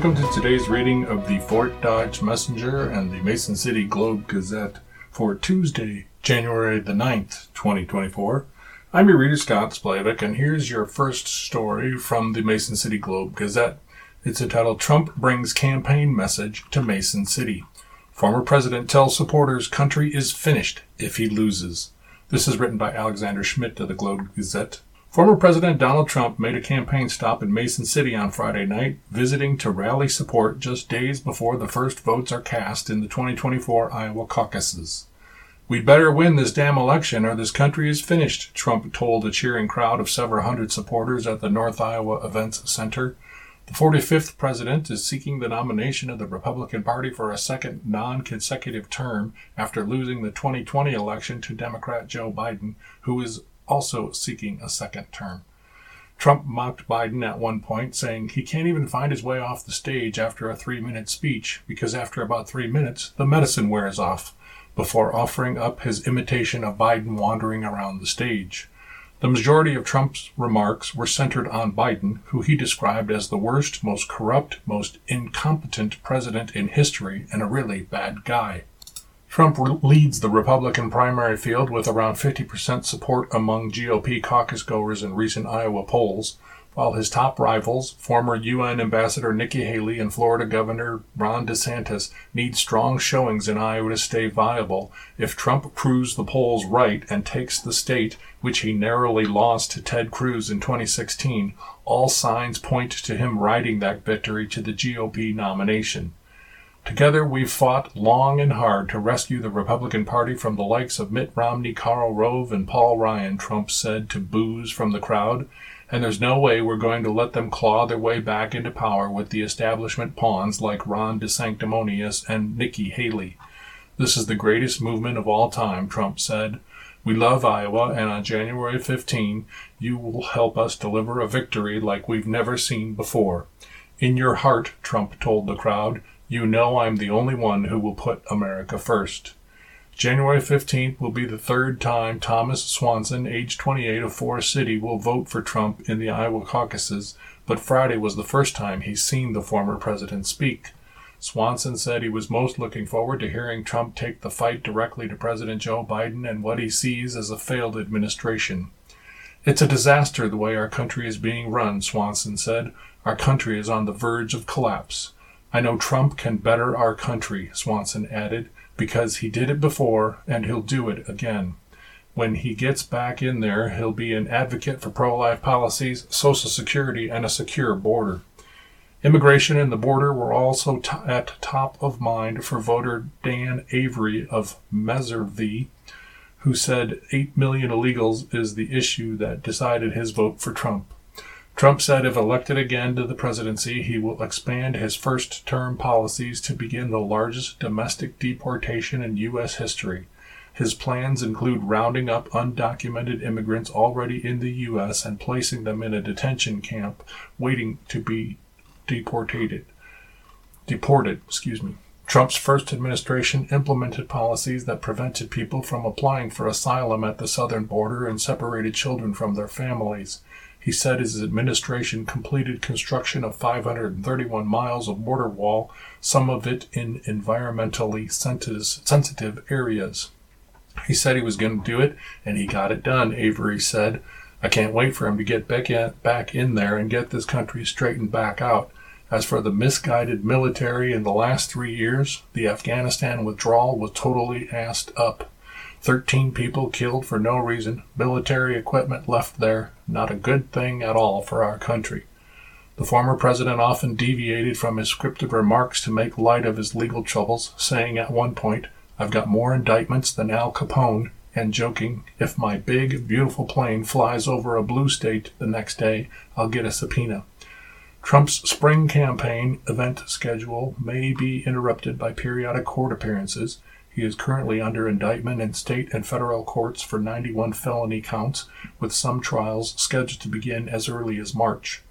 Welcome to today's reading of the Fort Dodge Messenger and the Mason City Globe Gazette for Tuesday, January the 9th, 2024. I'm your reader, Scott Splavik, and here's your first story from the Mason City Globe Gazette. It's entitled Trump Brings Campaign Message to Mason City. Former President tells supporters country is finished if he loses. This is written by Alexander Schmidt of the Globe Gazette. Former President Donald Trump made a campaign stop in Mason City on Friday night, visiting to rally support just days before the first votes are cast in the 2024 Iowa caucuses. We'd better win this damn election or this country is finished, Trump told a cheering crowd of several hundred supporters at the North Iowa Events Center. The 45th president is seeking the nomination of the Republican Party for a second non consecutive term after losing the 2020 election to Democrat Joe Biden, who is also seeking a second term. Trump mocked Biden at one point, saying he can't even find his way off the stage after a three minute speech because after about three minutes, the medicine wears off, before offering up his imitation of Biden wandering around the stage. The majority of Trump's remarks were centered on Biden, who he described as the worst, most corrupt, most incompetent president in history and a really bad guy. Trump leads the Republican primary field with around 50% support among GOP caucus goers in recent Iowa polls, while his top rivals, former UN Ambassador Nikki Haley and Florida Governor Ron DeSantis, need strong showings in Iowa to stay viable. If Trump proves the polls right and takes the state, which he narrowly lost to Ted Cruz in 2016, all signs point to him riding that victory to the GOP nomination. Together we've fought long and hard to rescue the Republican Party from the likes of Mitt Romney, Karl Rove, and Paul Ryan, Trump said to boos from the crowd, and there's no way we're going to let them claw their way back into power with the establishment pawns like Ron DeSanctimonious and Nikki Haley. This is the greatest movement of all time, Trump said. We love Iowa, and on January 15, you will help us deliver a victory like we've never seen before. In your heart, Trump told the crowd, you know I'm the only one who will put America first. January 15th will be the third time Thomas Swanson, age 28 of Forest City, will vote for Trump in the Iowa caucuses, but Friday was the first time he's seen the former president speak. Swanson said he was most looking forward to hearing Trump take the fight directly to President Joe Biden and what he sees as a failed administration. It's a disaster the way our country is being run, Swanson said. Our country is on the verge of collapse. I know Trump can better our country, Swanson added, because he did it before and he'll do it again. When he gets back in there, he'll be an advocate for pro life policies, Social Security, and a secure border. Immigration and the border were also t- at top of mind for voter Dan Avery of Meservey, who said 8 million illegals is the issue that decided his vote for Trump. Trump said if elected again to the presidency, he will expand his first term policies to begin the largest domestic deportation in U.S. history. His plans include rounding up undocumented immigrants already in the U.S. and placing them in a detention camp waiting to be deported. Deported, excuse me. Trump's first administration implemented policies that prevented people from applying for asylum at the southern border and separated children from their families. He said his administration completed construction of 531 miles of border wall, some of it in environmentally sensitive areas. He said he was going to do it, and he got it done, Avery said. I can't wait for him to get back in, there and get this country straightened back out. As for the misguided military in the last three years, the Afghanistan withdrawal was totally assed up. 13 people killed for no reason, military equipment left there, not a good thing at all for our country. The former president often deviated from his scripted remarks to make light of his legal troubles, saying at one point, I've got more indictments than Al Capone, and joking, if my big, beautiful plane flies over a blue state the next day, I'll get a subpoena. Trump's spring campaign event schedule may be interrupted by periodic court appearances, he is currently under indictment in state and federal courts for 91 felony counts, with some trials scheduled to begin as early as March.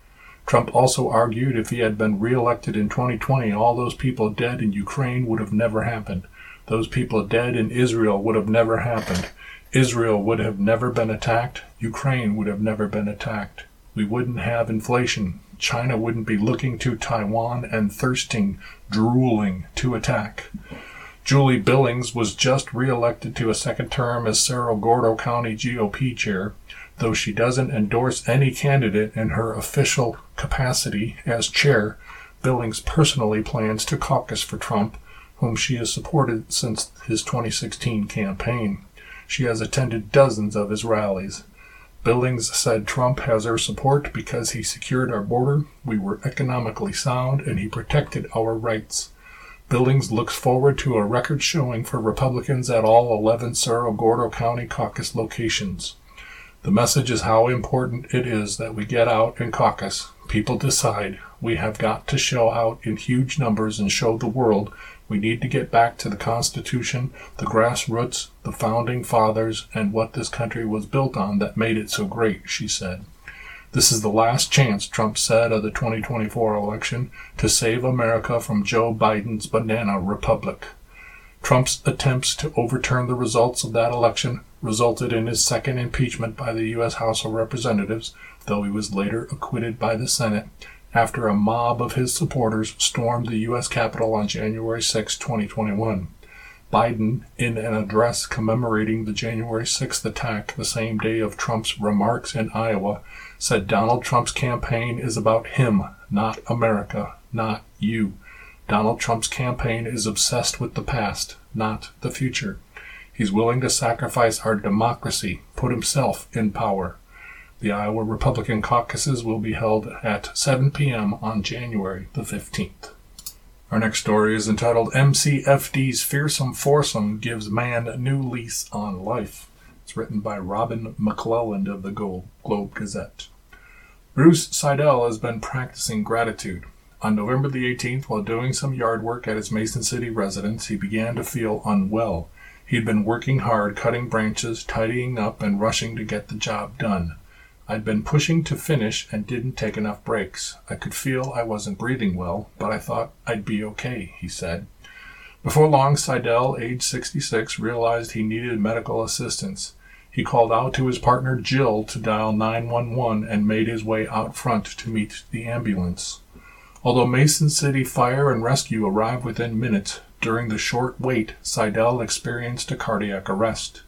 Trump also argued if he had been reelected in 2020, all those people dead in Ukraine would have never happened. Those people dead in Israel would have never happened. Israel would have never been attacked. Ukraine would have never been attacked. We wouldn't have inflation. China wouldn't be looking to Taiwan and thirsting, drooling to attack. Julie Billings was just reelected to a second term as Cerro Gordo County GOP chair, though she doesn't endorse any candidate in her official capacity as chair. Billings personally plans to caucus for Trump, whom she has supported since his 2016 campaign. She has attended dozens of his rallies. Billings said Trump has our support because he secured our border, we were economically sound, and he protected our rights. Billings looks forward to a record showing for Republicans at all 11 Cerro Gordo County caucus locations. The message is how important it is that we get out and caucus. People decide. We have got to show out in huge numbers and show the world we need to get back to the Constitution, the grassroots, the founding fathers, and what this country was built on that made it so great, she said. This is the last chance, Trump said of the 2024 election, to save America from Joe Biden's banana republic. Trump's attempts to overturn the results of that election resulted in his second impeachment by the U.S. House of Representatives, though he was later acquitted by the Senate after a mob of his supporters stormed the U.S. Capitol on January 6, 2021. Biden, in an address commemorating the January 6th attack the same day of Trump's remarks in Iowa, said Donald Trump's campaign is about him, not America, not you. Donald Trump's campaign is obsessed with the past, not the future. He's willing to sacrifice our democracy, put himself in power. The Iowa Republican caucuses will be held at 7 p.m. on January the 15th. Our next story is entitled MCFD's Fearsome Foursome Gives Man New Lease on Life. It's written by Robin McClelland of the Globe Gazette. Bruce Seidel has been practicing gratitude. On November the 18th, while doing some yard work at his Mason City residence, he began to feel unwell. He had been working hard, cutting branches, tidying up, and rushing to get the job done. I'd been pushing to finish and didn't take enough breaks. I could feel I wasn't breathing well, but I thought I'd be okay, he said. Before long, Seidel, age 66, realized he needed medical assistance. He called out to his partner Jill to dial 911 and made his way out front to meet the ambulance. Although Mason City Fire and Rescue arrived within minutes, during the short wait, Seidel experienced a cardiac arrest.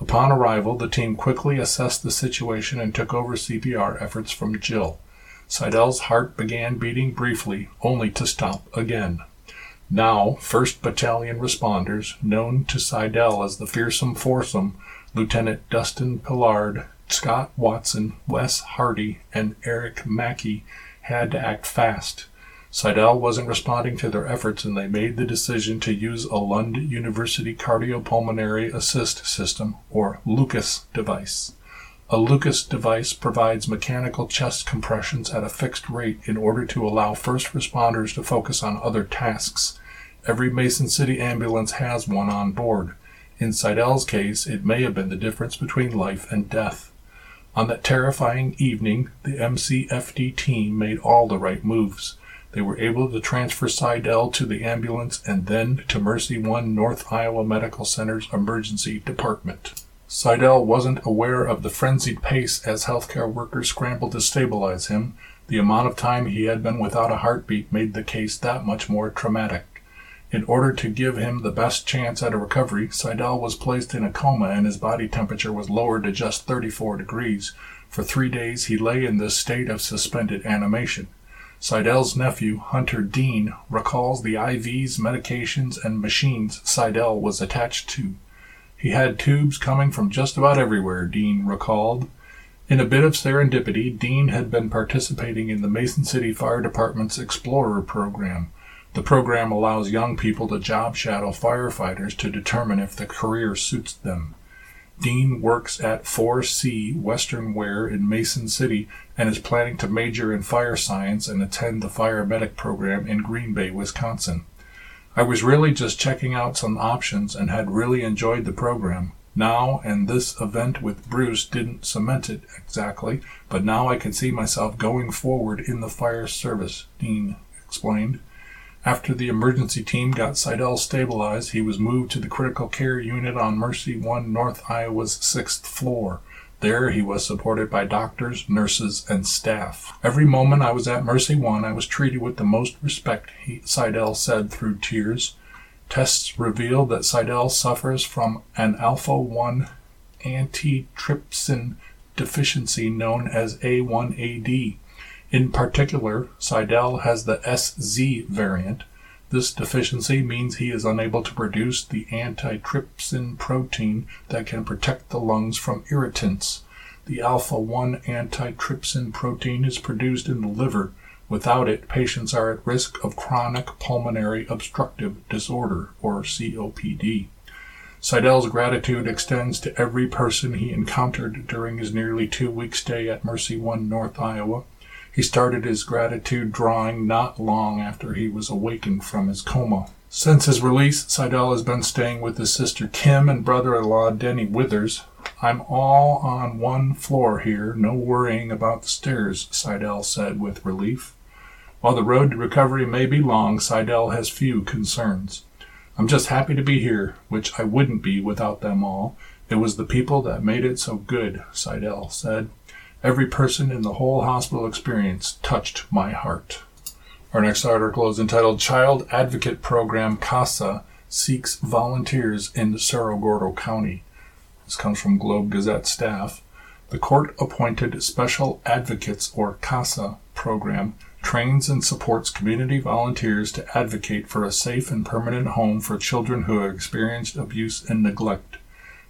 Upon arrival, the team quickly assessed the situation and took over CPR efforts from Jill. Seidel's heart began beating briefly, only to stop again. Now, 1st Battalion responders, known to Seidel as the Fearsome Foursome, Lieutenant Dustin Pillard, Scott Watson, Wes Hardy, and Eric Mackey, had to act fast. Seidel wasn't responding to their efforts, and they made the decision to use a Lund University Cardiopulmonary Assist System, or LUCAS device. A LUCAS device provides mechanical chest compressions at a fixed rate in order to allow first responders to focus on other tasks. Every Mason City ambulance has one on board. In Seidel's case, it may have been the difference between life and death. On that terrifying evening, the MCFD team made all the right moves. They were able to transfer Seidel to the ambulance and then to Mercy One North Iowa Medical Center's emergency department. Seidel wasn't aware of the frenzied pace as healthcare workers scrambled to stabilize him. The amount of time he had been without a heartbeat made the case that much more traumatic. In order to give him the best chance at a recovery, Seidel was placed in a coma and his body temperature was lowered to just 34 degrees. For three days he lay in this state of suspended animation. Seidel's nephew, Hunter Dean, recalls the IVs, medications, and machines Seidel was attached to. He had tubes coming from just about everywhere, Dean recalled. In a bit of serendipity, Dean had been participating in the Mason City Fire Department's Explorer program. The program allows young people to job shadow firefighters to determine if the career suits them. Dean works at 4C Western Wear in Mason City and is planning to major in fire science and attend the fire medic program in Green Bay, Wisconsin. I was really just checking out some options and had really enjoyed the program. Now, and this event with Bruce didn't cement it exactly, but now I can see myself going forward in the fire service, Dean explained. After the emergency team got Seidel stabilized, he was moved to the critical care unit on Mercy One North Iowa's sixth floor. There he was supported by doctors, nurses, and staff. Every moment I was at Mercy One, I was treated with the most respect, he, Seidel said through tears. Tests revealed that Seidel suffers from an alpha 1 antitrypsin deficiency known as A1AD. In particular, Seidel has the SZ variant. This deficiency means he is unable to produce the antitrypsin protein that can protect the lungs from irritants. The alpha 1 antitrypsin protein is produced in the liver. Without it, patients are at risk of chronic pulmonary obstructive disorder, or COPD. Seidel's gratitude extends to every person he encountered during his nearly two week stay at Mercy One North, Iowa. He started his gratitude drawing not long after he was awakened from his coma. Since his release, Seidel has been staying with his sister Kim and brother in law Denny Withers. I'm all on one floor here, no worrying about the stairs, Seidel said with relief. While the road to recovery may be long, Seidel has few concerns. I'm just happy to be here, which I wouldn't be without them all. It was the people that made it so good, Seidel said. Every person in the whole hospital experience touched my heart. Our next article is entitled Child Advocate Program CASA Seeks Volunteers in Cerro Gordo County. This comes from Globe Gazette staff. The court appointed Special Advocates or CASA program trains and supports community volunteers to advocate for a safe and permanent home for children who have experienced abuse and neglect.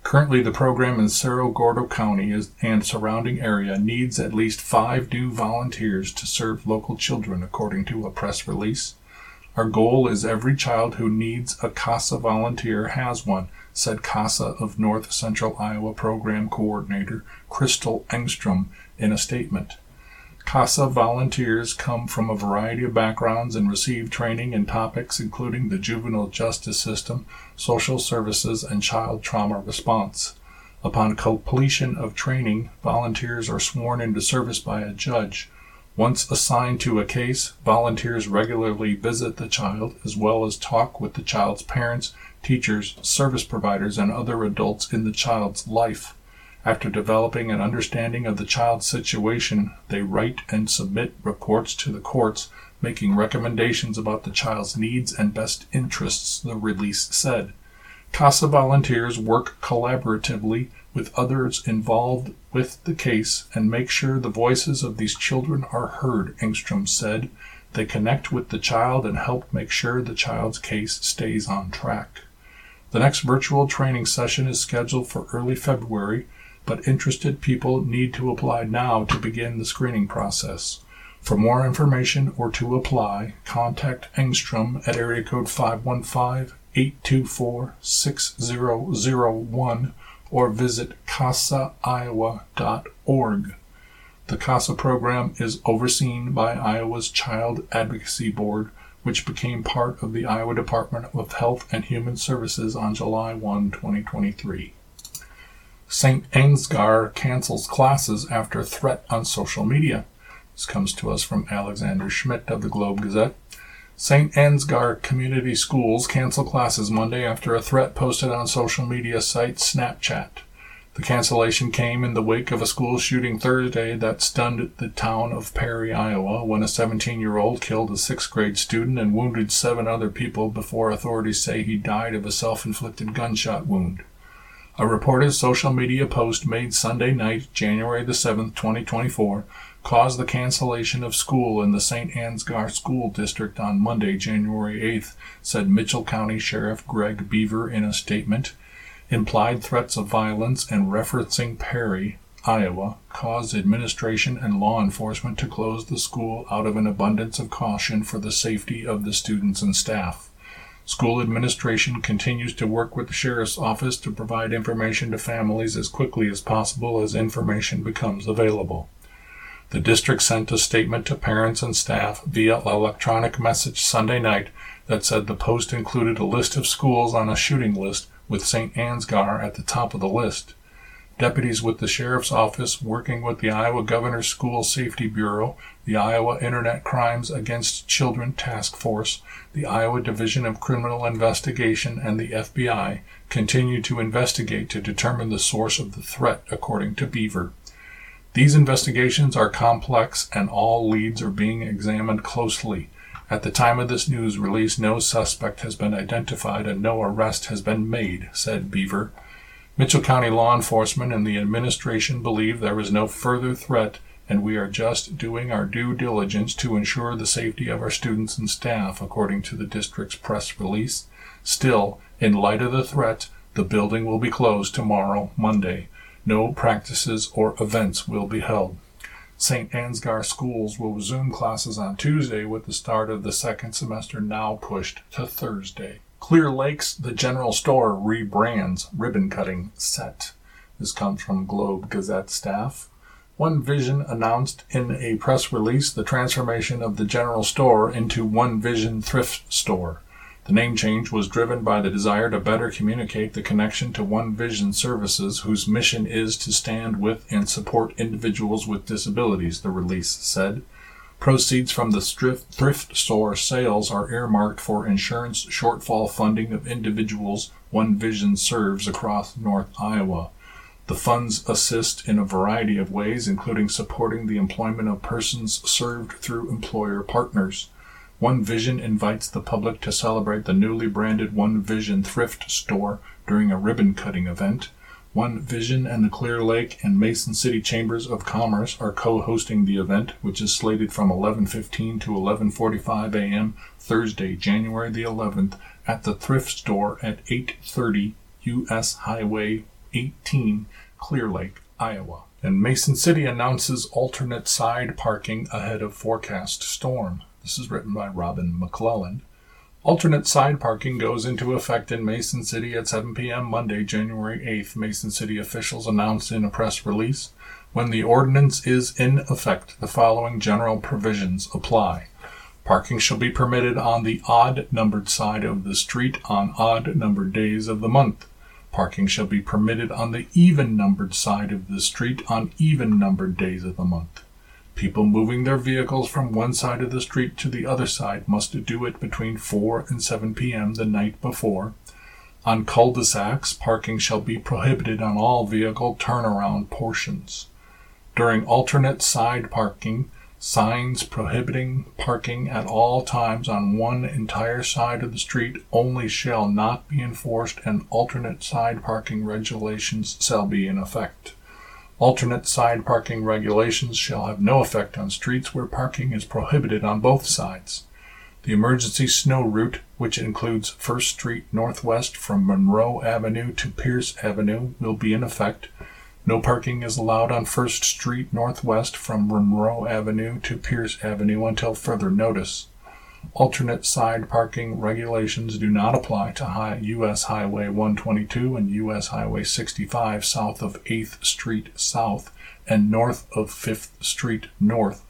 Currently, the program in Cerro Gordo County and surrounding area needs at least five new volunteers to serve local children, according to a press release. Our goal is every child who needs a CASA volunteer has one, said CASA of North Central Iowa Program Coordinator Crystal Engstrom in a statement. CASA volunteers come from a variety of backgrounds and receive training in topics including the juvenile justice system, social services, and child trauma response. Upon completion of training, volunteers are sworn into service by a judge. Once assigned to a case, volunteers regularly visit the child as well as talk with the child's parents, teachers, service providers, and other adults in the child's life. After developing an understanding of the child's situation, they write and submit reports to the courts, making recommendations about the child's needs and best interests, the release said. CASA volunteers work collaboratively with others involved with the case and make sure the voices of these children are heard, Engstrom said. They connect with the child and help make sure the child's case stays on track. The next virtual training session is scheduled for early February but interested people need to apply now to begin the screening process. For more information or to apply, contact Engstrom at area code 515-824-6001 or visit casaiowa.org. The CASA program is overseen by Iowa's Child Advocacy Board, which became part of the Iowa Department of Health and Human Services on July 1, 2023. St. Ansgar cancels classes after threat on social media. This comes to us from Alexander Schmidt of the Globe Gazette. St. Ansgar Community Schools cancel classes Monday after a threat posted on social media site Snapchat. The cancellation came in the wake of a school shooting Thursday that stunned the town of Perry, Iowa, when a 17 year old killed a sixth grade student and wounded seven other people before authorities say he died of a self inflicted gunshot wound. A reported social media post made Sunday night, January the 7th, 2024, caused the cancellation of school in the St. Ansgar School District on Monday, January 8th, said Mitchell County Sheriff Greg Beaver in a statement. Implied threats of violence and referencing Perry, Iowa, caused administration and law enforcement to close the school out of an abundance of caution for the safety of the students and staff. School administration continues to work with the Sheriff's Office to provide information to families as quickly as possible as information becomes available. The district sent a statement to parents and staff via electronic message Sunday night that said the post included a list of schools on a shooting list with St. Ansgar at the top of the list. Deputies with the Sheriff's Office, working with the Iowa Governor's School Safety Bureau, the Iowa Internet Crimes Against Children Task Force, the Iowa Division of Criminal Investigation, and the FBI, continue to investigate to determine the source of the threat, according to Beaver. These investigations are complex and all leads are being examined closely. At the time of this news release, no suspect has been identified and no arrest has been made, said Beaver. Mitchell County law enforcement and the administration believe there is no further threat, and we are just doing our due diligence to ensure the safety of our students and staff, according to the district's press release. Still, in light of the threat, the building will be closed tomorrow, Monday. No practices or events will be held. St. Ansgar schools will resume classes on Tuesday with the start of the second semester now pushed to Thursday. Clear Lakes, the general store, rebrands ribbon cutting set. This comes from Globe Gazette staff. One Vision announced in a press release the transformation of the general store into One Vision Thrift Store. The name change was driven by the desire to better communicate the connection to One Vision Services, whose mission is to stand with and support individuals with disabilities, the release said. Proceeds from the thrift store sales are earmarked for insurance shortfall funding of individuals One Vision serves across North Iowa. The funds assist in a variety of ways, including supporting the employment of persons served through employer partners. One Vision invites the public to celebrate the newly branded One Vision thrift store during a ribbon cutting event. One Vision and the Clear Lake and Mason City Chambers of Commerce are co-hosting the event, which is slated from 11:15 to 11:45 a.m. Thursday, January the 11th, at the thrift store at 830 U.S. Highway 18, Clear Lake, Iowa. And Mason City announces alternate side parking ahead of forecast storm. This is written by Robin McClelland. Alternate side parking goes into effect in Mason City at 7 p.m. Monday, January 8th, Mason City officials announced in a press release. When the ordinance is in effect, the following general provisions apply. Parking shall be permitted on the odd numbered side of the street on odd numbered days of the month. Parking shall be permitted on the even numbered side of the street on even numbered days of the month. People moving their vehicles from one side of the street to the other side must do it between 4 and 7 p.m. the night before. On cul-de-sacs, parking shall be prohibited on all vehicle turnaround portions. During alternate side parking, signs prohibiting parking at all times on one entire side of the street only shall not be enforced and alternate side parking regulations shall be in effect. Alternate side parking regulations shall have no effect on streets where parking is prohibited on both sides. The emergency snow route, which includes First Street Northwest from Monroe Avenue to Pierce Avenue, will be in effect. No parking is allowed on First Street Northwest from Monroe Avenue to Pierce Avenue until further notice. Alternate side parking regulations do not apply to U.S. Highway 122 and U.S. Highway 65 south of 8th Street South and north of 5th Street North,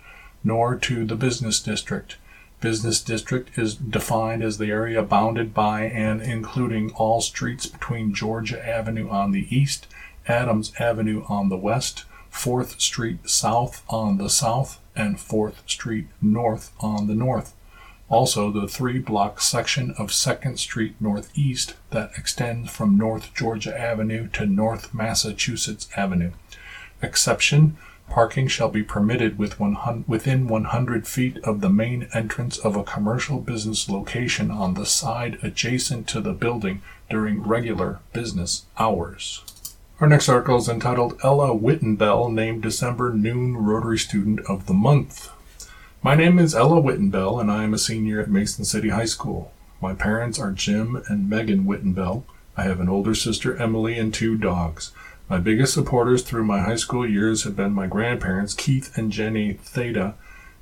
nor to the business district. Business district is defined as the area bounded by and including all streets between Georgia Avenue on the east, Adams Avenue on the west, 4th Street South on the south, and 4th Street North on the north also the three block section of 2nd Street Northeast that extends from North Georgia Avenue to North Massachusetts Avenue. Exception Parking shall be permitted with one, within 100 feet of the main entrance of a commercial business location on the side adjacent to the building during regular business hours. Our next article is entitled Ella Wittenbell named December Noon Rotary Student of the Month. My name is Ella Wittenbell, and I am a senior at Mason City High School. My parents are Jim and Megan Wittenbell. I have an older sister, Emily, and two dogs. My biggest supporters through my high school years have been my grandparents, Keith and Jenny Theta,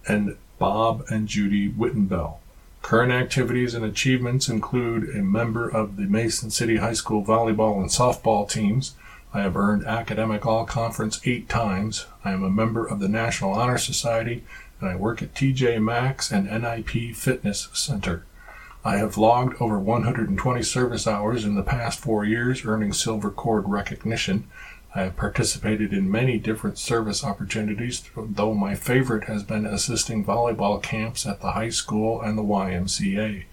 and Bob and Judy Wittenbell. Current activities and achievements include a member of the Mason City High School volleyball and softball teams. I have earned academic all conference eight times. I am a member of the National Honor Society and I work at TJ Maxx and NIP Fitness Center. I have logged over 120 service hours in the past four years, earning Silver Cord recognition. I have participated in many different service opportunities, though my favorite has been assisting volleyball camps at the high school and the YMCA.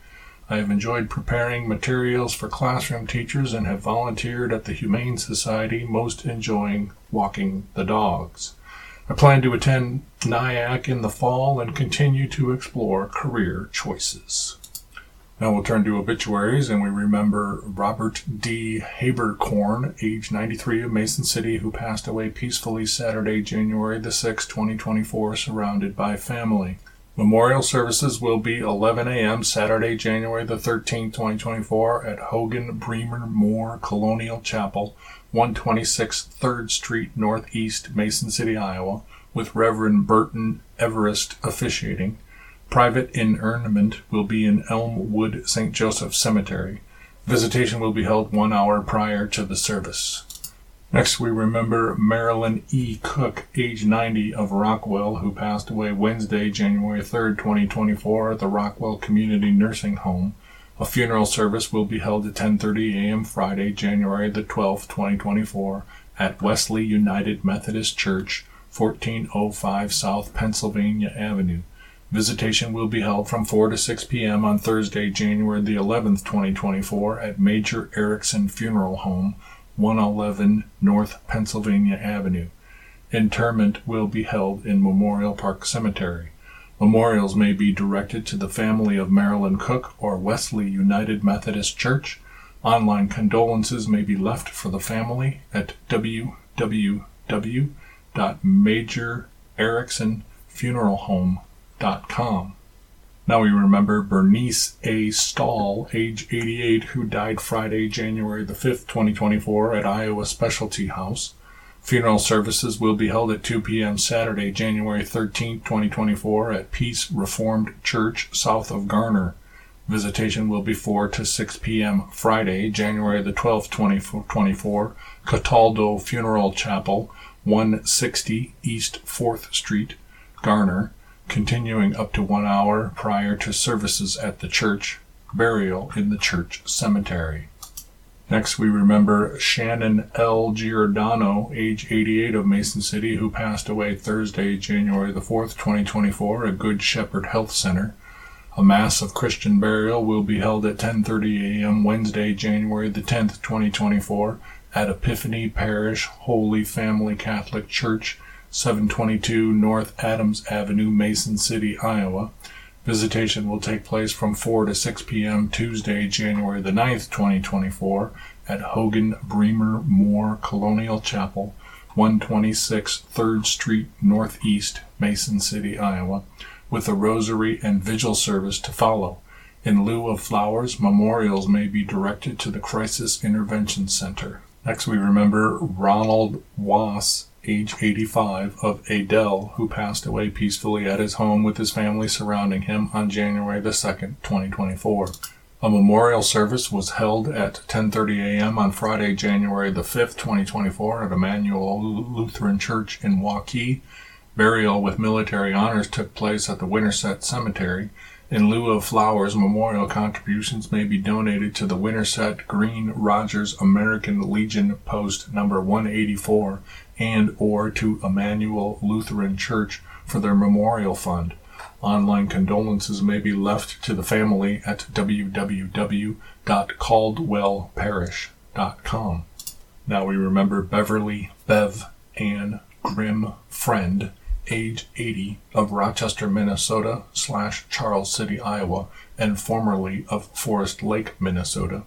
I have enjoyed preparing materials for classroom teachers and have volunteered at the Humane Society, most enjoying walking the dogs. I plan to attend NIACC in the fall and continue to explore career choices. Now we'll turn to obituaries and we remember Robert D. Habercorn, age 93 of Mason City, who passed away peacefully Saturday, January the 6th, 2024, surrounded by family. Memorial services will be 11 a.m. Saturday, January the 13th, 2024 at Hogan Bremer Moore Colonial Chapel, 126 3rd Street Northeast, Mason City, Iowa, with Reverend Burton Everest officiating. Private interment will be in Elmwood St. Joseph Cemetery. Visitation will be held one hour prior to the service. Next, we remember Marilyn E. Cook, age 90, of Rockwell, who passed away Wednesday, January 3, 2024, at the Rockwell Community Nursing Home. A funeral service will be held at 10:30 a.m. Friday, January the 12th, 2024, at Wesley United Methodist Church, 1405 South Pennsylvania Avenue. Visitation will be held from 4 to 6 p.m. on Thursday, January the 11th, 2024 at Major Erickson Funeral Home, 111 North Pennsylvania Avenue. Interment will be held in Memorial Park Cemetery. Memorials may be directed to the family of Marilyn Cook or Wesley United Methodist Church. Online condolences may be left for the family at www.majorericksonfuneralhome.com. Now we remember Bernice A. Stahl, age 88, who died Friday, January the 5th, 2024, at Iowa Specialty House. Funeral services will be held at 2 p.m. Saturday, January 13, 2024, at Peace Reformed Church, south of Garner. Visitation will be 4 to 6 p.m. Friday, January the 12th, 2024, Cataldo Funeral Chapel, 160 East 4th Street, Garner continuing up to one hour prior to services at the church, burial in the church cemetery. Next, we remember Shannon L. Giordano, age 88 of Mason City, who passed away Thursday, January the 4th, 2024, at Good Shepherd Health Center. A Mass of Christian burial will be held at 10:30 a.m. Wednesday, January the 10th, 2024, at Epiphany Parish Holy Family Catholic Church 722 North Adams Avenue, Mason City, Iowa. Visitation will take place from 4 to 6 p.m. Tuesday, January the 9th, 2024 at Hogan Bremer Moore Colonial Chapel, 126 3rd Street Northeast, Mason City, Iowa, with a rosary and vigil service to follow. In lieu of flowers, memorials may be directed to the Crisis Intervention Center. Next, we remember Ronald Wass, age 85, of Adel, who passed away peacefully at his home with his family surrounding him on January the 2nd, 2024. A memorial service was held at 10:30 a.m. on Friday, January the 5th, 2024 at Emmanuel Lutheran Church in Waukee. Burial with military honors took place at the Winterset Cemetery. In lieu of flowers, memorial contributions may be donated to the Winterset Green Rogers American Legion Post number 184 and or to Emmanuel Lutheran Church for their memorial fund. Online condolences may be left to the family at www.caldwellparrish.com. Now we remember Beverly Bev Ann Grimm Friend, age 80, of Rochester, Minnesota slash Charles City, Iowa, and formerly of Forest Lake, Minnesota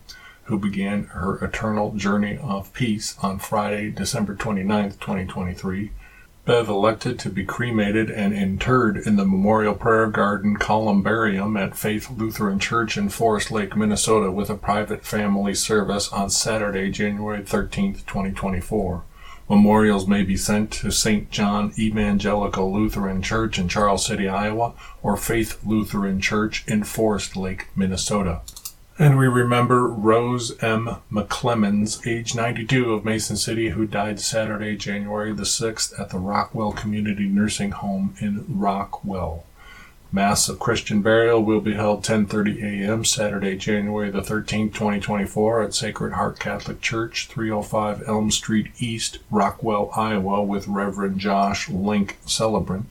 who began her eternal journey of peace on Friday, December 29, 2023. Bev elected to be cremated and interred in the Memorial Prayer Garden Columbarium at Faith Lutheran Church in Forest Lake, Minnesota, with a private family service on Saturday, January 13, 2024. Memorials may be sent to St. John Evangelical Lutheran Church in Charles City, Iowa, or Faith Lutheran Church in Forest Lake, Minnesota. And we remember Rose M. McClemens, age 92 of Mason City, who died Saturday, January the 6th at the Rockwell Community Nursing Home in Rockwell. Mass of Christian burial will be held 10:30 a.m. Saturday, January the 13th, 2024 at Sacred Heart Catholic Church, 305 Elm Street East, Rockwell, Iowa with Reverend Josh Link celebrant.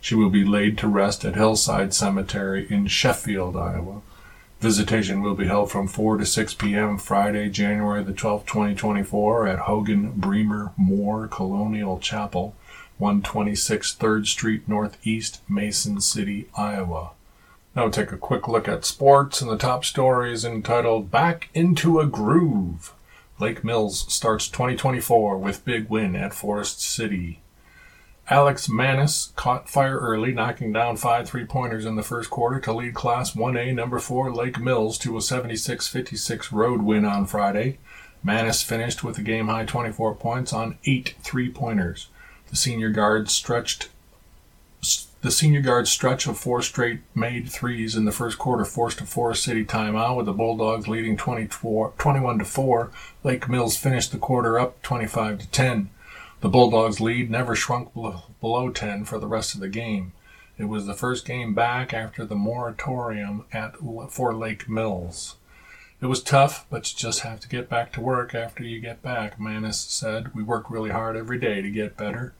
She will be laid to rest at Hillside Cemetery in Sheffield, Iowa. Visitation will be held from 4 to 6 p.m. Friday, January the 12th, 2024 at Hogan Bremer Moore Colonial Chapel, 126 3rd Street Northeast, Mason City, Iowa. Now we'll take a quick look at sports, and the top story is entitled Back into a Groove. Lake Mills starts 2024 with big win at Forest City. Alex Maness caught fire early, knocking down five three pointers in the first quarter to lead Class 1A number 4 Lake Mills to a 76 56 road win on Friday. Maness finished with a game high 24 points on eight three pointers. The senior guard stretched the senior guard's stretch of four straight made threes in the first quarter forced a Forest City timeout with the Bulldogs leading 24, 21 to 4. Lake Mills finished the quarter up 25 to 10. The Bulldogs' lead never shrunk below 10 for the rest of the game. It was the first game back after the moratorium at for Lake Mills. It was tough, but you just have to get back to work after you get back, Maness said. We work really hard every day to get better.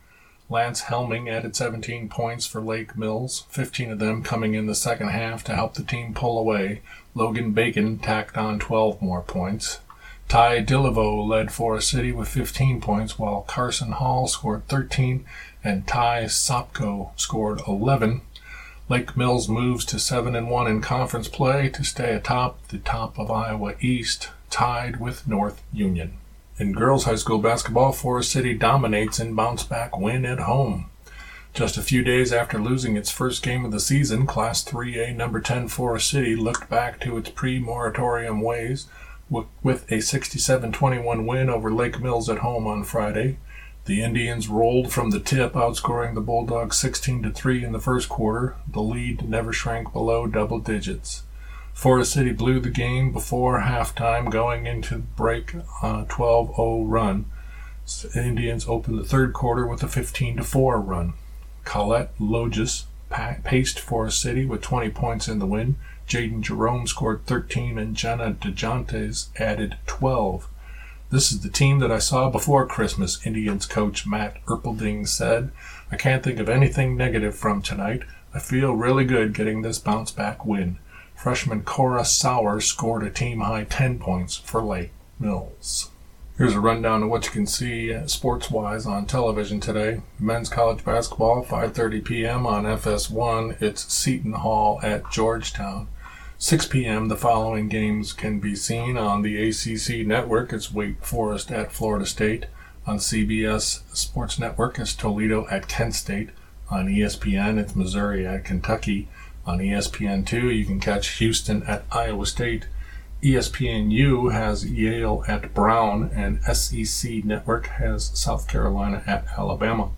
Lance Helming added 17 points for Lake Mills, 15 of them coming in the second half to help the team pull away. Logan Bacon tacked on 12 more points. Ty Dilivo led Forest City with 15 points, while Carson Hall scored 13 and Ty Sopko scored 11. Lake Mills moves to 7 and 1 in conference play to stay atop the top of Iowa East, tied with North Union. In girls high school basketball, Forest City dominates in bounce back win at home. Just a few days after losing its first game of the season, Class 3A number 10 Forest City looked back to its pre-moratorium ways with a 67-21 win over Lake Mills at home on Friday. The Indians rolled from the tip, outscoring the Bulldogs 16 to 3 in the first quarter. The lead never shrank below double digits. Forest City blew the game before halftime, going into break on a 12 0 run. Indians opened the third quarter with a 15 4 run. Colette Logis paced Forest City with 20 points in the win. Jaden Jerome scored 13 and Jenna DeJountes added 12. This is the team that I saw before Christmas, Indians coach Matt Erpelding said. I can't think of anything negative from tonight. I feel really good getting this bounce back win. Freshman Cora Sauer scored a team high 10 points for Lake Mills. Here's a rundown of what you can see sports wise on television today. Men's college basketball, 5:30 p.m. on FS1. It's Seton Hall at Georgetown. 6 p.m. The following games can be seen on the ACC network. It's Wake Forest at Florida State. On CBS Sports Network, it's Toledo at Kent State. On ESPN, it's Missouri at Kentucky. On ESPN2, you can catch Houston at Iowa State. ESPNU has Yale at Brown, and SEC Network has South Carolina at Alabama.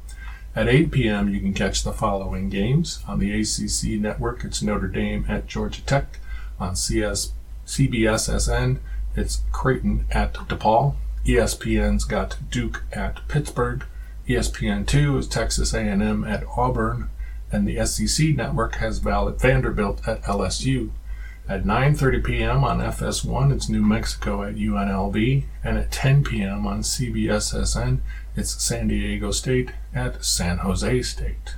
At 8 p.m., you can catch the following games. On the ACC Network, it's Notre Dame at Georgia Tech. On CS, CBSSN, it's Creighton at DePaul. ESPN's got Duke at Pittsburgh. ESPN2 is Texas A&M at Auburn and the SEC network has Val at Vanderbilt at LSU. At 9:30 p.m. on FS1, it's New Mexico at UNLV, and at 10 p.m. on CBSSN, it's San Diego State at San Jose State.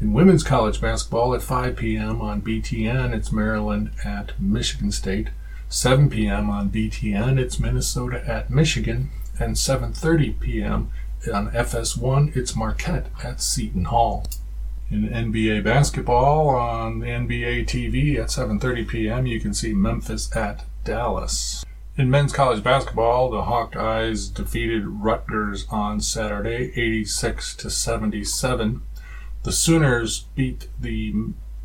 In women's college basketball at 5 p.m. on BTN, it's Maryland at Michigan State. 7 p.m. on BTN, it's Minnesota at Michigan, and 7:30 p.m. on FS1, it's Marquette at Seton Hall in NBA basketball on NBA TV at 7:30 p.m. You can see Memphis at Dallas. In men's college basketball, the Hawkeyes defeated Rutgers on Saturday 86 to 77. The Sooners beat the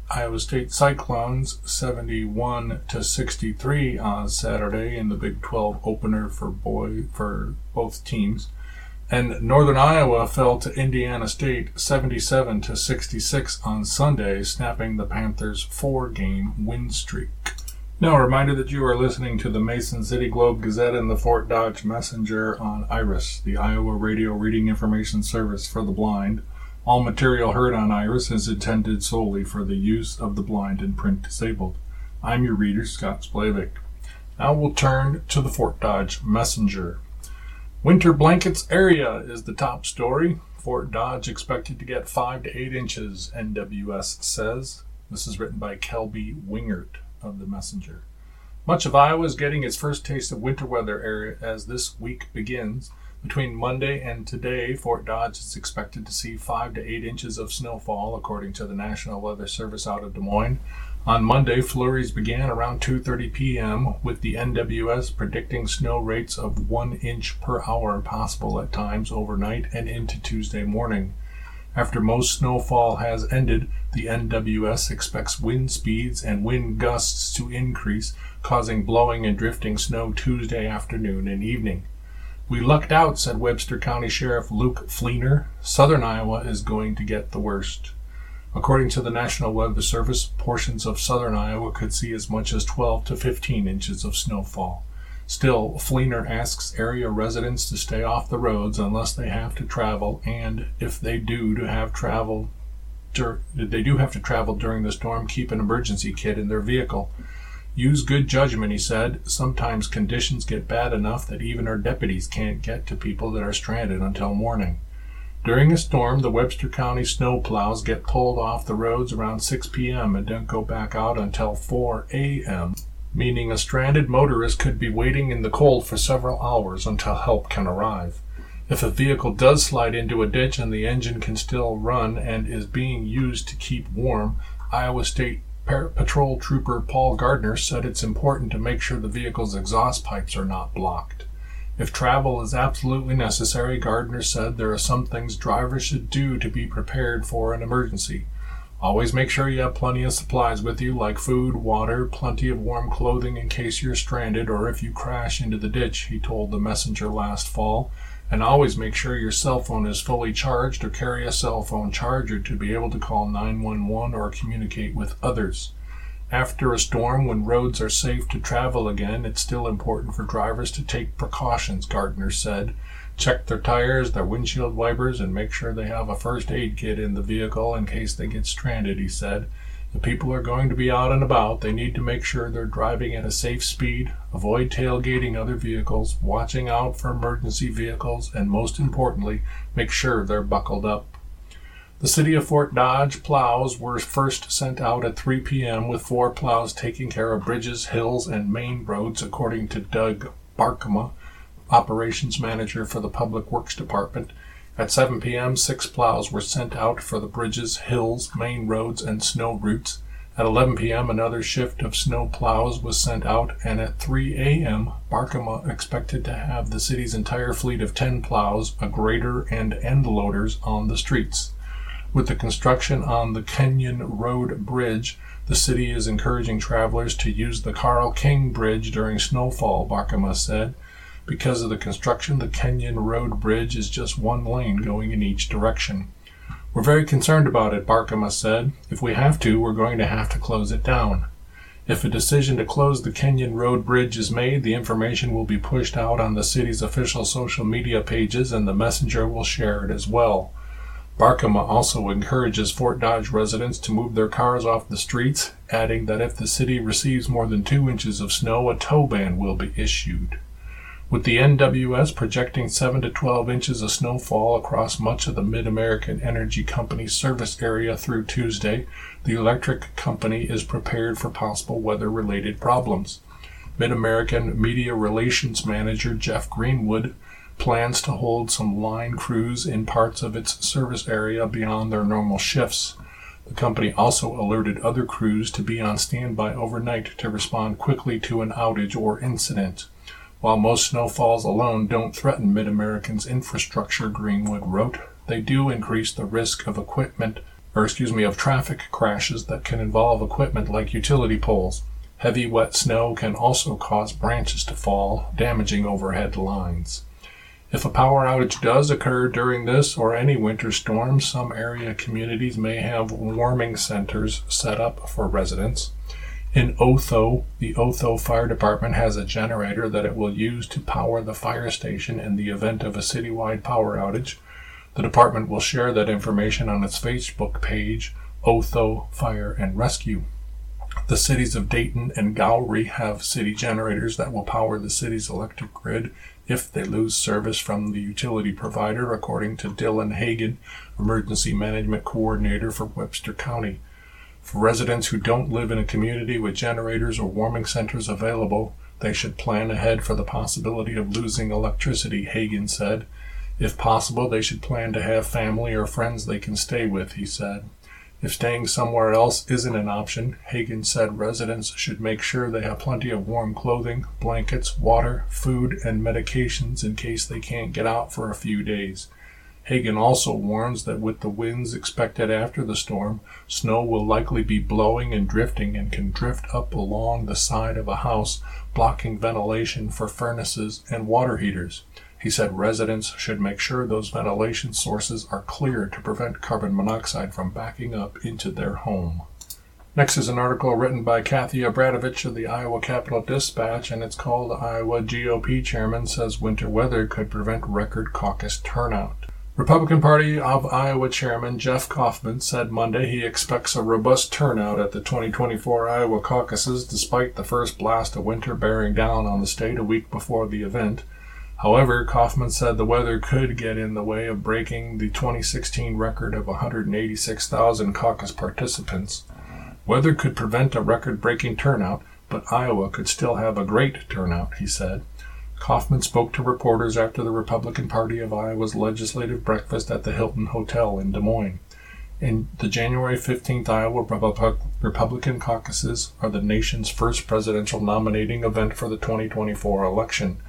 Iowa State Cyclones 71 to 63 on Saturday in the Big 12 opener for boy for both teams and Northern Iowa fell to Indiana State 77 to 66 on Sunday, snapping the Panthers' four-game win streak. Now, a reminder that you are listening to the Mason City Globe Gazette and the Fort Dodge Messenger on IRIS, the Iowa Radio Reading Information Service for the Blind. All material heard on Iris is intended solely for the use of the blind and print disabled. I'm your reader, Scott Splavik. Now we'll turn to the Fort Dodge Messenger. Winter blankets area is the top story. Fort Dodge expected to get 5 to 8 inches, NWS says. This is written by Kelby Wingert of the Messenger. Much of Iowa is getting its first taste of winter weather area as this week begins. Between Monday and today, Fort Dodge is expected to see 5 to 8 inches of snowfall, according to the National Weather Service out of Des Moines. On Monday, flurries began around 2:30 p.m. with the NWS predicting snow rates of 1 inch per hour possible at times overnight and into Tuesday morning. After most snowfall has ended, the NWS expects wind speeds and wind gusts to increase, causing blowing and drifting snow Tuesday afternoon and evening. We lucked out, said Webster County Sheriff Luke Fleener. Southern Iowa is going to get the worst. According to the National Weather Service, portions of southern Iowa could see as much as 12 to 15 inches of snowfall. Still, Fleener asks area residents to stay off the roads unless they have to travel, and if they do to have travel, dur- they do have to travel during the storm, keep an emergency kit in their vehicle. Use good judgment, he said. Sometimes conditions get bad enough that even our deputies can't get to people that are stranded until morning. During a storm, the Webster County snow plows get pulled off the roads around 6 p.m. and don't go back out until 4 a.m., meaning a stranded motorist could be waiting in the cold for several hours until help can arrive. If a vehicle does slide into a ditch and the engine can still run and is being used to keep warm, Iowa State Patrol Trooper Paul Gardner said it's important to make sure the vehicle's exhaust pipes are not blocked. If travel is absolutely necessary, Gardner said there are some things drivers should do to be prepared for an emergency. Always make sure you have plenty of supplies with you, like food, water, plenty of warm clothing in case you're stranded or if you crash into the ditch, he told the messenger last fall and always make sure your cell phone is fully charged or carry a cell phone charger to be able to call 911 or communicate with others. After a storm, when roads are safe to travel again, it's still important for drivers to take precautions, Gardner said. Check their tires, their windshield wipers, and make sure they have a first aid kit in the vehicle in case they get stranded, he said. The people are going to be out and about. They need to make sure they're driving at a safe speed, avoid tailgating other vehicles, watching out for emergency vehicles, and most importantly, make sure they're buckled up. The City of Fort Dodge plows were first sent out at 3 p.m., with four plows taking care of bridges, hills, and main roads, according to Doug Barkema, operations manager for the Public Works Department. At 7 p.m., six plows were sent out for the bridges, hills, main roads, and snow routes. At 11 p.m., another shift of snow plows was sent out, and at 3 a.m., Barkema expected to have the city's entire fleet of 10 plows, a grader, and end loaders on the streets. With the construction on the Kenyon Road Bridge, the city is encouraging travelers to use the Karl King Bridge during snowfall, Barkema said. Because of the construction, the Kenyon Road Bridge is just one lane going in each direction. We're very concerned about it, Barkema said. If we have to, we're going to have to close it down. If a decision to close the Kenyon Road Bridge is made, the information will be pushed out on the city's official social media pages and the messenger will share it as well. Barkema also encourages Fort Dodge residents to move their cars off the streets, adding that if the city receives more than two inches of snow, a tow ban will be issued. With the NWS projecting 7 to 12 inches of snowfall across much of the MidAmerican Energy Company service area through Tuesday, the electric company is prepared for possible weather related problems. MidAmerican Media Relations Manager Jeff Greenwood plans to hold some line crews in parts of its service area beyond their normal shifts. The company also alerted other crews to be on standby overnight to respond quickly to an outage or incident. While most snowfalls alone don't threaten MidAmerican's infrastructure, Greenwood wrote, they do increase the risk of equipment, or excuse me, of traffic crashes that can involve equipment like utility poles. Heavy wet snow can also cause branches to fall, damaging overhead lines. If a power outage does occur during this or any winter storm, some area communities may have warming centers set up for residents. In Otho, the Otho Fire Department has a generator that it will use to power the fire station in the event of a citywide power outage. The department will share that information on its Facebook page, Otho Fire and Rescue. The cities of Dayton and Gowrie have city generators that will power the city's electric grid if they lose service from the utility provider, according to Dylan Hagan, Emergency Management Coordinator for Webster County. For residents who don't live in a community with generators or warming centers available, they should plan ahead for the possibility of losing electricity, Hagan said. If possible, they should plan to have family or friends they can stay with, he said. If staying somewhere else isn't an option, Hagan said residents should make sure they have plenty of warm clothing, blankets, water, food, and medications in case they can't get out for a few days. Hagan also warns that with the winds expected after the storm, snow will likely be blowing and drifting and can drift up along the side of a house, blocking ventilation for furnaces and water heaters. He said residents should make sure those ventilation sources are clear to prevent carbon monoxide from backing up into their home. Next is an article written by Kathie Obradovich of the Iowa Capital Dispatch, and it's called Iowa GOP Chairman Says Winter Weather Could Prevent Record Caucus Turnout. Republican Party of Iowa Chairman Jeff Kaufman said Monday he expects a robust turnout at the 2024 Iowa caucuses despite the first blast of winter bearing down on the state a week before the event. However, Kaufman said the weather could get in the way of breaking the 2016 record of 186,000 caucus participants. Weather could prevent a record breaking turnout, but Iowa could still have a great turnout, he said. Kaufman spoke to reporters after the Republican Party of Iowa's legislative breakfast at the Hilton Hotel in Des Moines. In the January 15th Iowa Republican caucuses are the nation's first presidential nominating event for the 2024 election.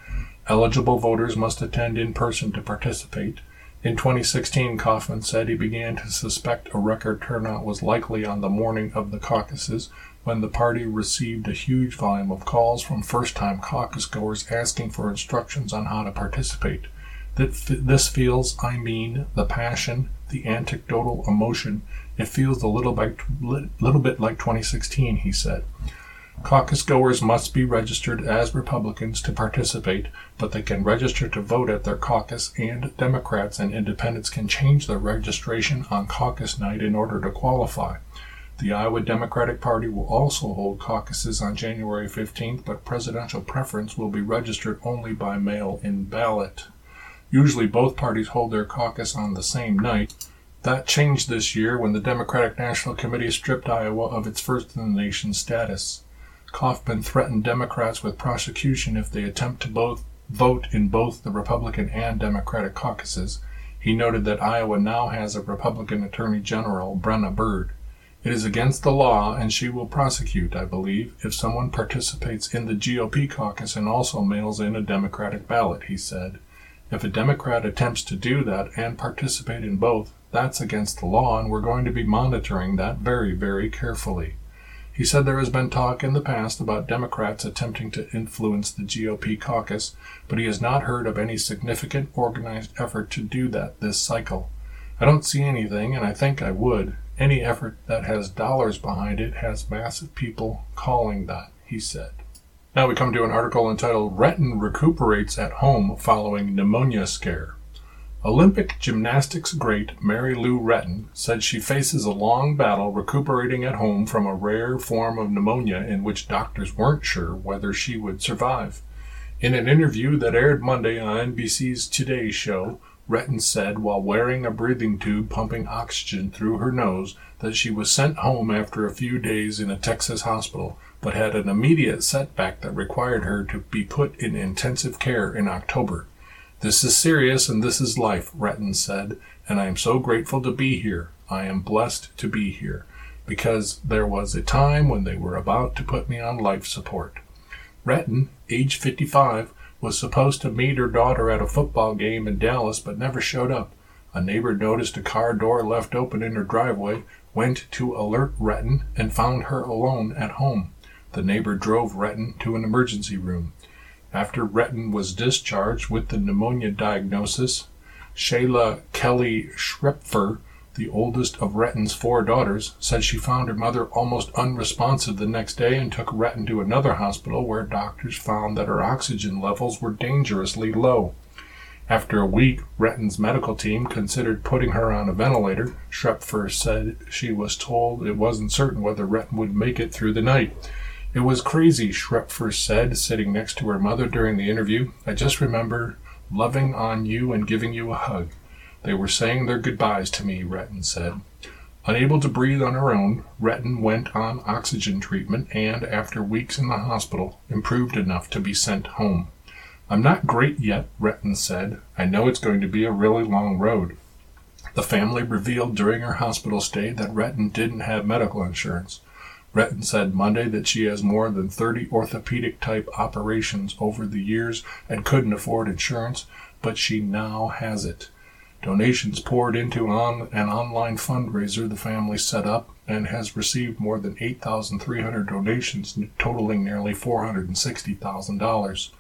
Eligible voters must attend in person to participate. In 2016, Kaufman said he began to suspect a record turnout was likely on the morning of the caucuses when the party received a huge volume of calls from first time caucus goers asking for instructions on how to participate. That this feels, I mean, the passion, the anecdotal emotion. It feels a little, bit, little bit like 2016, he said. Caucus goers must be registered as Republicans to participate, but they can register to vote at their caucus, and Democrats and independents can change their registration on caucus night in order to qualify. The Iowa Democratic Party will also hold caucuses on January 15th, but presidential preference will be registered only by mail in ballot. Usually both parties hold their caucus on the same night. That changed this year when the Democratic National Committee stripped Iowa of its first in the nation status. Kaufman threatened Democrats with prosecution if they attempt to both vote in both the Republican and Democratic caucuses. He noted that Iowa now has a Republican Attorney General, Brenna Bird. It is against the law, and she will prosecute, I believe, if someone participates in the GOP caucus and also mails in a Democratic ballot, he said. If a Democrat attempts to do that and participate in both, that's against the law, and we're going to be monitoring that very, very carefully. He said there has been talk in the past about Democrats attempting to influence the GOP caucus, but he has not heard of any significant organized effort to do that this cycle. I don't see anything, and I think I would. Any effort that has dollars behind it has massive people calling that, he said. Now we come to an article entitled Retton Recuperates at Home Following Pneumonia Scare. Olympic gymnastics great Mary Lou Retton said she faces a long battle recuperating at home from a rare form of pneumonia in which doctors weren't sure whether she would survive. In an interview that aired Monday on NBC's Today Show, Retton said while wearing a breathing tube pumping oxygen through her nose that she was sent home after a few days in a Texas hospital, but had an immediate setback that required her to be put in intensive care in October. This is serious and this is life, Retton said, and I am so grateful to be here. I am blessed to be here because there was a time when they were about to put me on life support. Retton, age 55, was supposed to meet her daughter at a football game in Dallas but never showed up. A neighbor noticed a car door left open in her driveway, went to alert Retton, and found her alone at home. The neighbor drove Retton to an emergency room. After Retton was discharged with the pneumonia diagnosis, Shayla Kelly Schrepfer, the oldest of Retton's four daughters, said she found her mother almost unresponsive the next day and took Retton to another hospital where doctors found that her oxygen levels were dangerously low. After a week, Retton's medical team considered putting her on a ventilator. Schrepfer said she was told it wasn't certain whether Retton would make it through the night. It was crazy, Schrepfer said, sitting next to her mother during the interview. I just remember loving on you and giving you a hug. They were saying their goodbyes to me, Retton said. Unable to breathe on her own, Retton went on oxygen treatment and, after weeks in the hospital, improved enough to be sent home. I'm not great yet, Retton said. I know it's going to be a really long road. The family revealed during her hospital stay that Retton didn't have medical insurance. Retton said Monday that she has more than 30 orthopedic type operations over the years and couldn't afford insurance, but she now has it. Donations poured into on an online fundraiser the family set up and has received more than 8,300 donations totaling nearly $460,000.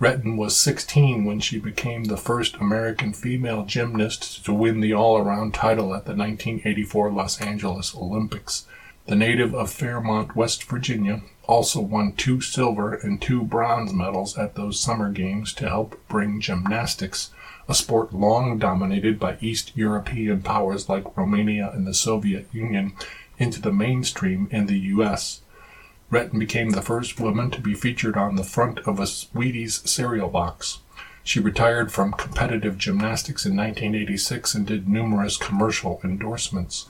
Retton was 16 when she became the first American female gymnast to win the all around title at the 1984 Los Angeles Olympics. The native of Fairmont, West Virginia, also won two silver and two bronze medals at those summer games to help bring gymnastics, a sport long dominated by East European powers like Romania and the Soviet Union, into the mainstream in the U.S. Retton became the first woman to be featured on the front of a Wheaties cereal box. She retired from competitive gymnastics in 1986 and did numerous commercial endorsements.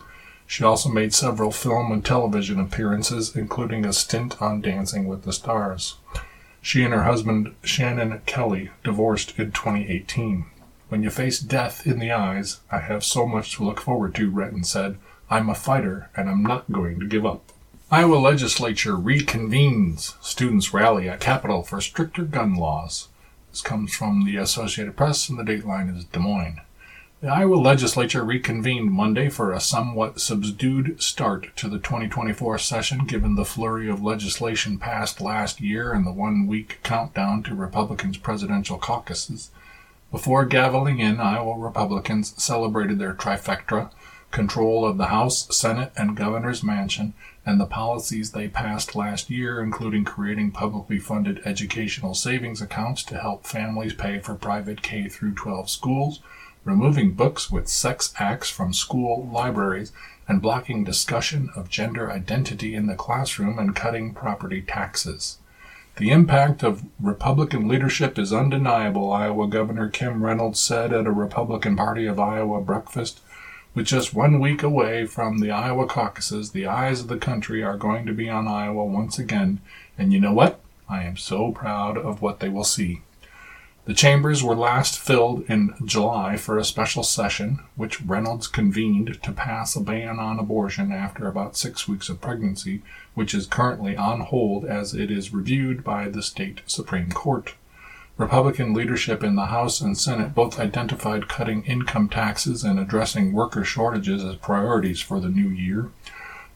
She also made several film and television appearances, including a stint on Dancing with the Stars. She and her husband, Shannon Kelly, divorced in 2018. When you face death in the eyes, I have so much to look forward to, Retton said. I'm a fighter, and I'm not going to give up. Iowa legislature reconvenes. Students rally at Capitol for stricter gun laws. This comes from the Associated Press, and the dateline is Des Moines. The Iowa legislature reconvened Monday for a somewhat subdued start to the 2024 session given the flurry of legislation passed last year and the one week countdown to Republicans' presidential caucuses. Before gaveling in, Iowa Republicans celebrated their trifecta control of the House, Senate, and Governor's Mansion, and the policies they passed last year, including creating publicly funded educational savings accounts to help families pay for private K 12 schools, removing books with sex acts from school libraries, and blocking discussion of gender identity in the classroom and cutting property taxes. The impact of Republican leadership is undeniable, Iowa Governor Kim Reynolds said at a Republican Party of Iowa breakfast with just one week away from the Iowa caucuses, the eyes of the country are going to be on Iowa once again. And you know what? I am so proud of what they will see. The chambers were last filled in July for a special session, which Reynolds convened to pass a ban on abortion after about six weeks of pregnancy, which is currently on hold as it is reviewed by the state Supreme Court. Republican leadership in the House and Senate both identified cutting income taxes and addressing worker shortages as priorities for the new year.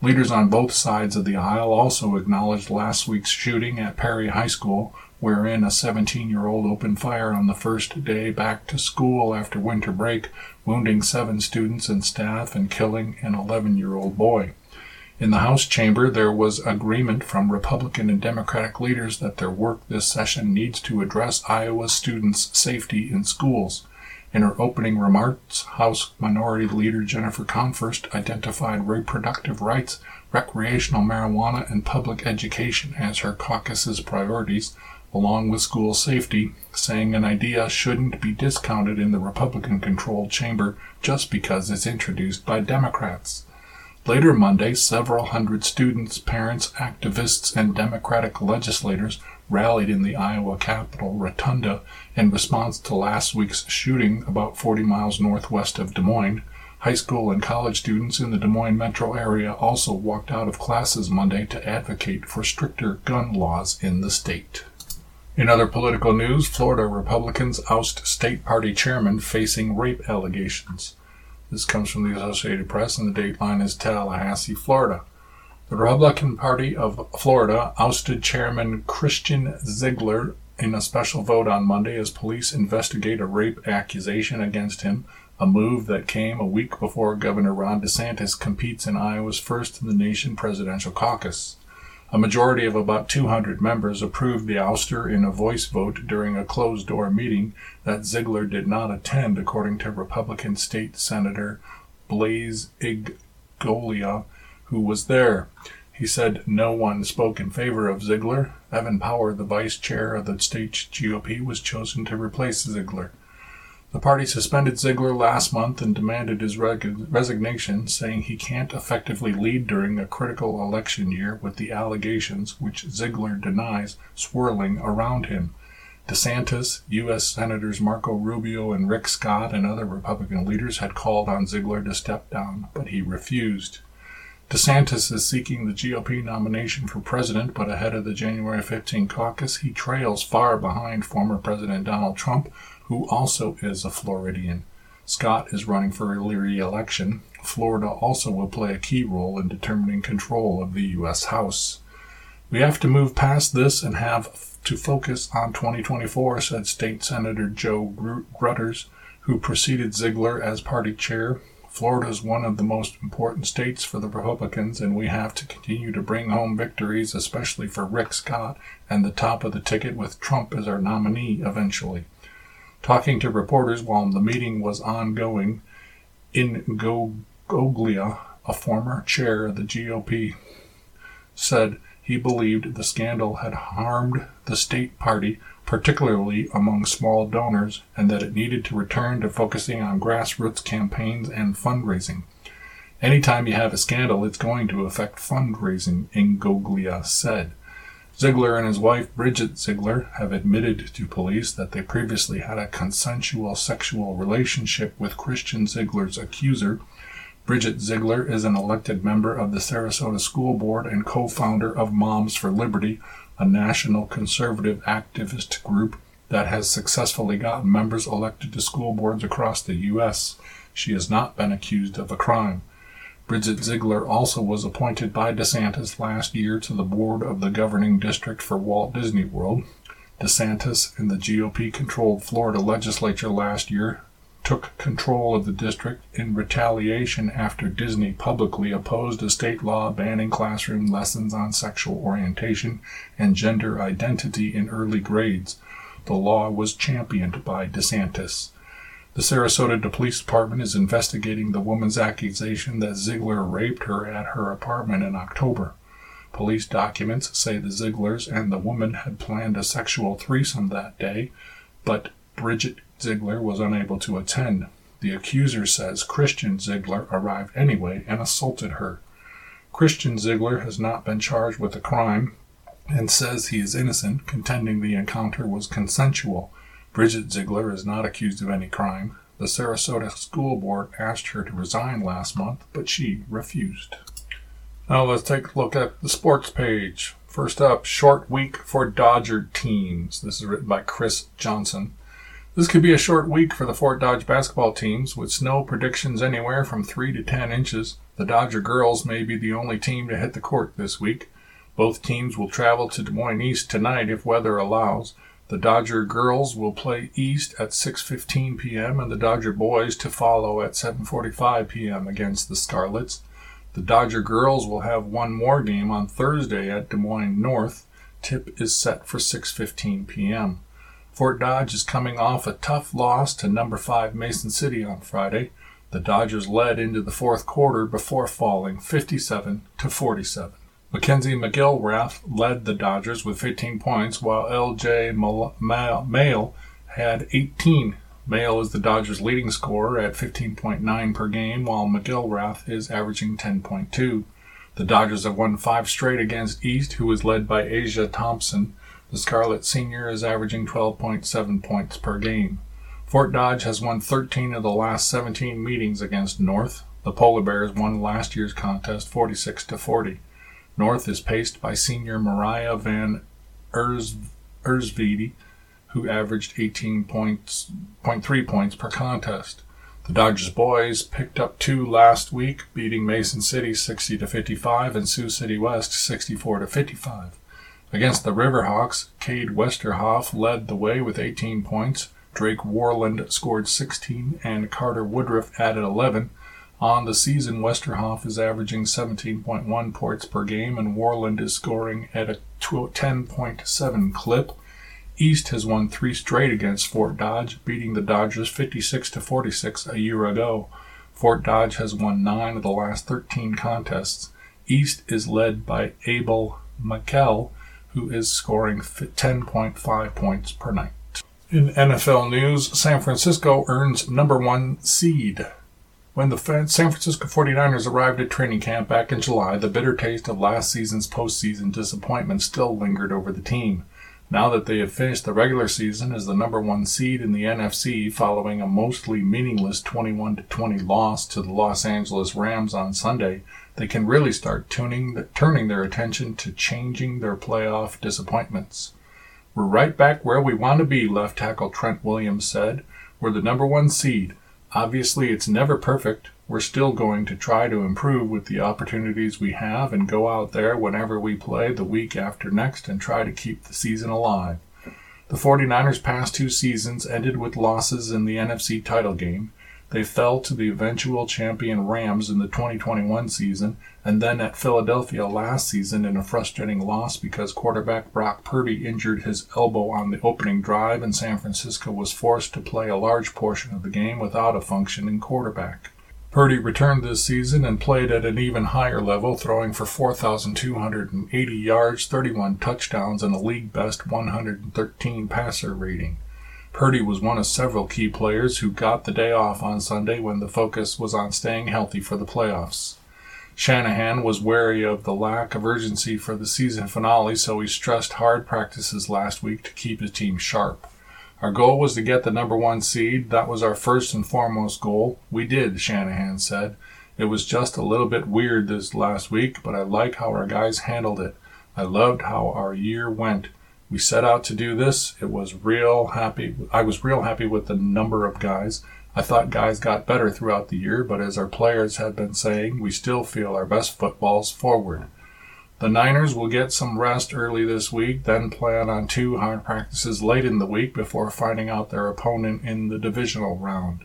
Leaders on both sides of the aisle also acknowledged last week's shooting at Perry High School, wherein a 17 year old opened fire on the first day back to school after winter break, wounding seven students and staff and killing an 11 year old boy. In the House chamber, there was agreement from Republican and Democratic leaders that their work this session needs to address Iowa students' safety in schools. In her opening remarks, House Minority Leader Jennifer Konfrst identified reproductive rights, recreational marijuana, and public education as her caucus's priorities, along with school safety, saying an idea shouldn't be discounted in the Republican controlled chamber just because it's introduced by Democrats. Later Monday, several hundred students, parents, activists, and Democratic legislators rallied in the Iowa Capitol Rotunda in response to last week's shooting about 40 miles northwest of Des Moines. High school and college students in the Des Moines metro area also walked out of classes Monday to advocate for stricter gun laws in the state. In other political news, Florida Republicans oust state party chairman facing rape allegations. This comes from the Associated Press, and the dateline is Tallahassee, Florida. The Republican Party of Florida ousted Chairman Christian Ziegler in a special vote on Monday as police investigate a rape accusation against him, a move that came a week before Governor Ron DeSantis competes in Iowa's first in the nation presidential caucus. A majority of about 200 members approved the ouster in a voice vote during a closed door meeting that Ziegler did not attend, according to Republican State Senator Blaise Ingoglia, who was there. He said no one spoke in favor of Ziegler. Evan Power, the vice chair of the state GOP, was chosen to replace Ziegler. The party suspended Ziegler last month and demanded his resignation, saying he can't effectively lead during a critical election year with the allegations, which Ziegler denies, swirling around him. DeSantis, U.S. Senators Marco Rubio and Rick Scott, and other Republican leaders had called on Ziegler to step down, but he refused. DeSantis is seeking the GOP nomination for president, but ahead of the January 15 caucus, he trails far behind former President Donald Trump, who also is a Floridian. Scott is running for re election. Florida also will play a key role in determining control of the U.S. House. We have to move past this and have to focus on 2024, said State Senator Joe Gruters, who preceded Ziegler as party chair. Florida is one of the most important states for the Republicans, and we have to continue to bring home victories, especially for Rick Scott and the top of the ticket with Trump as our nominee eventually. Talking to reporters while the meeting was ongoing, in Ingoglia, a former chair of the GOP, said he believed the scandal had harmed the state party particularly among small donors, and that it needed to return to focusing on grassroots campaigns and fundraising. Anytime you have a scandal, it's going to affect fundraising, Ingoglia said. Ziegler and his wife, Bridget Ziegler, have admitted to police that they previously had a consensual sexual relationship with Christian Ziegler's accuser. Bridget Ziegler is an elected member of the Sarasota School Board and co founder of Moms for Liberty, a national conservative activist group that has successfully gotten members elected to school boards across the U.S. She has not been accused of a crime. Bridget Ziegler also was appointed by DeSantis last year to the board of the governing district for Walt Disney World. DeSantis and the GOP controlled Florida legislature last year took control of the district in retaliation after Disney publicly opposed a state law banning classroom lessons on sexual orientation and gender identity in early grades. The law was championed by DeSantis. The Sarasota Police Department is investigating the woman's accusation that Ziegler raped her at her apartment in October. Police documents say the Zieglers and the woman had planned a sexual threesome that day, but Bridget Ziegler was unable to attend. The accuser says Christian Ziegler arrived anyway and assaulted her. Christian Ziegler has not been charged with the crime and says he is innocent, contending the encounter was consensual. Bridget Ziegler is not accused of any crime. The Sarasota School Board asked her to resign last month, but she refused. Now let's take a look at the sports page. First up, short week for Dodger teams. This is written by Chris Johnson. This could be a short week for the Fort Dodge basketball teams, with snow predictions anywhere from 3 to 10 inches. The Dodger girls may be the only team to hit the court this week. Both teams will travel to Des Moines East tonight if weather allows. The Dodger girls will play East at 6:15 p.m. and the Dodger boys to follow at 7:45 p.m. against the Scarlets. The Dodger girls will have one more game on Thursday at Des Moines North. Tip is set for 6:15 p.m. Fort Dodge is coming off a tough loss to number 5 Mason City on Friday. The Dodgers led into the fourth quarter before falling 57 to 47. Mackenzie McGilrath led the Dodgers with 15 points, while L.J. Maile had 18. Maile is the Dodgers' leading scorer at 15.9 per game, while McGilrath is averaging 10.2. The Dodgers have won five straight against East, who is led by Asia Thompson. The Scarlet Senior is averaging 12.7 points per game. Fort Dodge has won 13 of the last 17 meetings against North. The Polar Bears won last year's contest 46 to 40. North is paced by senior Mariah Van Ersvede, who averaged 18.3 points, per contest. The Dodgers boys picked up two last week, beating Mason City 60 to 55 and Sioux City West 64 to 55. Against the Riverhawks, Cade Westerhoff led the way with 18 points. Drake Warland scored 16 and Carter Woodruff added 11. On the season, Westerhoff is averaging 17.1 points per game, and Warland is scoring at a 10.7 clip. East has won three straight against Fort Dodge, beating the Dodgers 56 to 46 a year ago. Fort Dodge has won nine of the last 13 contests. East is led by Abel McKell, who is scoring 10.5 points per night. In NFL news, San Francisco earns number one seed. When the San Francisco 49ers arrived at training camp back in July, the bitter taste of last season's postseason disappointment still lingered over the team. Now that they have finished the regular season as the number one seed in the NFC following a mostly meaningless 21 20 loss to the Los Angeles Rams on Sunday, they can really start tuning, turning their attention to changing their playoff disappointments. We're right back where we want to be, left tackle Trent Williams said. We're the number one seed. Obviously, it's never perfect. We're still going to try to improve with the opportunities we have and go out there whenever we play the week after next and try to keep the season alive. The 49ers' past two seasons ended with losses in the NFC title game. They fell to the eventual champion Rams in the 2021 season, and then at Philadelphia last season in a frustrating loss because quarterback Brock Purdy injured his elbow on the opening drive, and San Francisco was forced to play a large portion of the game without a functioning quarterback. Purdy returned this season and played at an even higher level, throwing for 4,280 yards, 31 touchdowns, and a league best 113 passer rating. Purdy was one of several key players who got the day off on Sunday when the focus was on staying healthy for the playoffs. Shanahan was wary of the lack of urgency for the season finale, so he stressed hard practices last week to keep his team sharp. Our goal was to get the number one seed. That was our first and foremost goal. We did, Shanahan said. It was just a little bit weird this last week, but I like how our guys handled it. I loved how our year went we set out to do this. It was real happy. I was real happy with the number of guys. I thought guys got better throughout the year, but as our players have been saying, we still feel our best footballs forward. The Niners will get some rest early this week, then plan on two hard practices late in the week before finding out their opponent in the divisional round.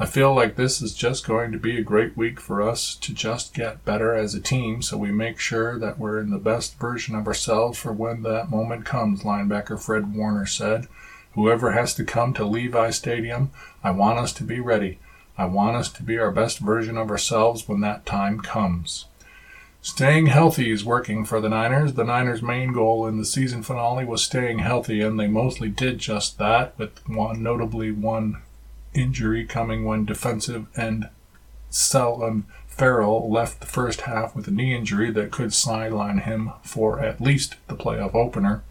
I feel like this is just going to be a great week for us to just get better as a team so we make sure that we're in the best version of ourselves for when that moment comes, linebacker Fred Warner said. Whoever has to come to Levi Stadium, I want us to be ready. I want us to be our best version of ourselves when that time comes. Staying healthy is working for the Niners. The Niners' main goal in the season finale was staying healthy, and they mostly did just that, with one notably one injury coming when defensive end Clelin um, Ferrell left the first half with a knee injury that could sideline him for at least the playoff opener.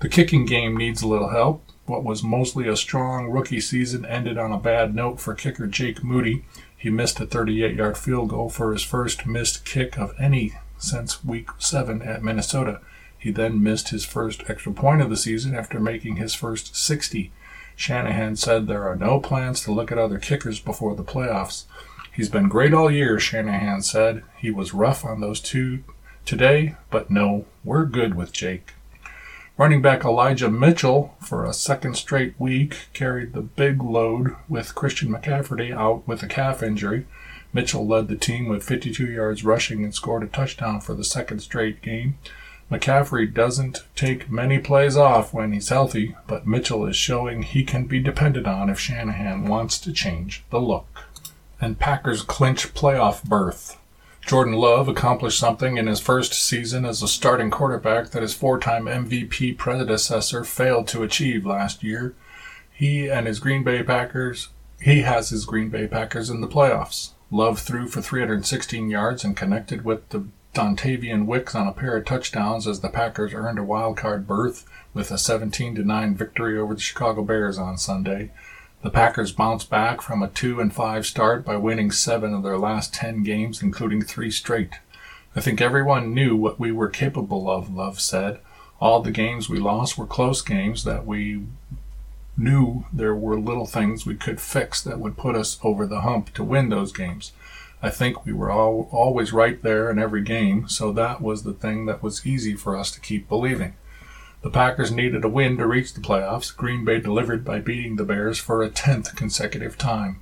The kicking game needs a little help. What was mostly a strong rookie season ended on a bad note for kicker Jake Moody. He missed a 38 yard field goal for his first missed kick of any since week 7 at Minnesota. He then missed his first extra point of the season after making his first 60 Shanahan said there are no plans to look at other kickers before the playoffs. He's been great all year, Shanahan said. He was rough on those two today, but no, we're good with Jake. Running back Elijah Mitchell, for a second straight week, carried the big load with Christian McCaffrey out with a calf injury. Mitchell led the team with 52 yards rushing and scored a touchdown for the second straight game. McCaffrey doesn't take many plays off when he's healthy, but Mitchell is showing he can be depended on if Shanahan wants to change the look. And Packers clinch playoff berth. Jordan Love accomplished something in his first season as a starting quarterback that his four time MVP predecessor failed to achieve last year. He and his Green Bay Packers, he has his Green Bay Packers in the playoffs. Love threw for 316 yards and connected with the Dontayvion Wicks on a pair of touchdowns as the Packers earned a wild card berth with a 17 9 victory over the Chicago Bears on Sunday. The Packers bounced back from a 2 and 5 start by winning 7 of their last 10 games including 3 straight. I think everyone knew what we were capable of, Love said. All the games we lost were close games that we knew there were little things we could fix that would put us over the hump to win those games. I think we were all, always right there in every game, so that was the thing that was easy for us to keep believing. The Packers needed a win to reach the playoffs. Green Bay delivered by beating the Bears for a 10th consecutive time.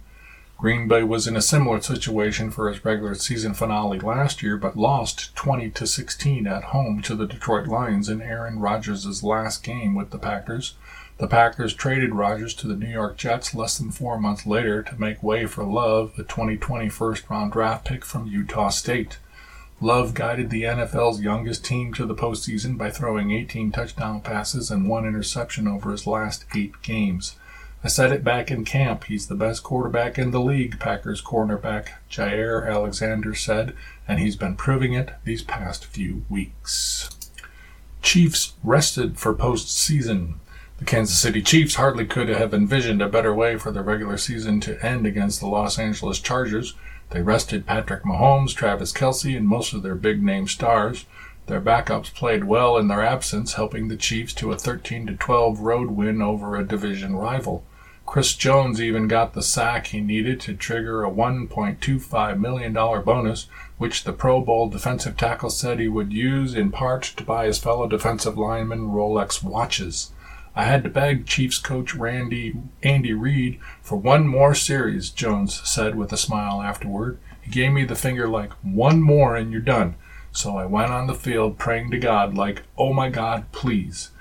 Green Bay was in a similar situation for its regular season finale last year, but lost 20 to 16 at home to the Detroit Lions in Aaron Rodgers' last game with the Packers. The Packers traded Rodgers to the New York Jets less than four months later to make way for Love, the 2020 first round draft pick from Utah State. Love guided the NFL's youngest team to the postseason by throwing 18 touchdown passes and one interception over his last eight games. I said it back in camp. He's the best quarterback in the league, Packers cornerback Jaire Alexander said, and he's been proving it these past few weeks. Chiefs rested for postseason. The Kansas City Chiefs hardly could have envisioned a better way for the regular season to end against the Los Angeles Chargers. They rested Patrick Mahomes, Travis Kelce, and most of their big name stars. Their backups played well in their absence, helping the Chiefs to a 13 12 road win over a division rival. Chris Jones even got the sack he needed to trigger a $1.25 million bonus, which the Pro Bowl defensive tackle said he would use in part to buy his fellow defensive linemen Rolex watches. I had to beg Chiefs coach Randy Andy Reid for one more series, Jones said with a smile afterward. He gave me the finger like, one more and you're done. So I went on the field praying to God, like, oh my God, please.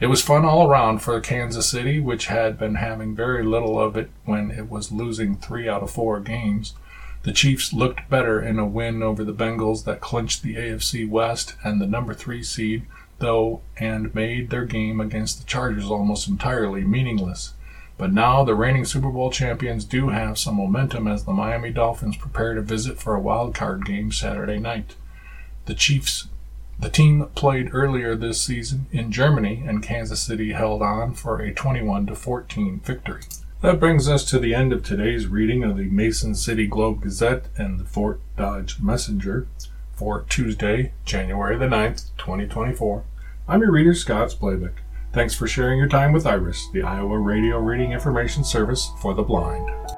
It was fun all around for Kansas City, which had been having very little of it when it was losing three out of four games. The Chiefs looked better in a win over the Bengals that clinched the AFC West and the number three seed, though, and made their game against the Chargers almost entirely meaningless. But now the reigning Super Bowl champions do have some momentum as the Miami Dolphins prepare to visit for a wild card game Saturday night. The Chiefs the team that played earlier this season in Germany and Kansas City held on for a 21 14 victory. That brings us to the end of today's reading of the Mason City Globe Gazette and the Fort Dodge Messenger for Tuesday, January the 9th, 2024. I'm your reader, Scott Splavik. Thanks for sharing your time with IRIS, the Iowa Radio Reading Information Service for the Blind.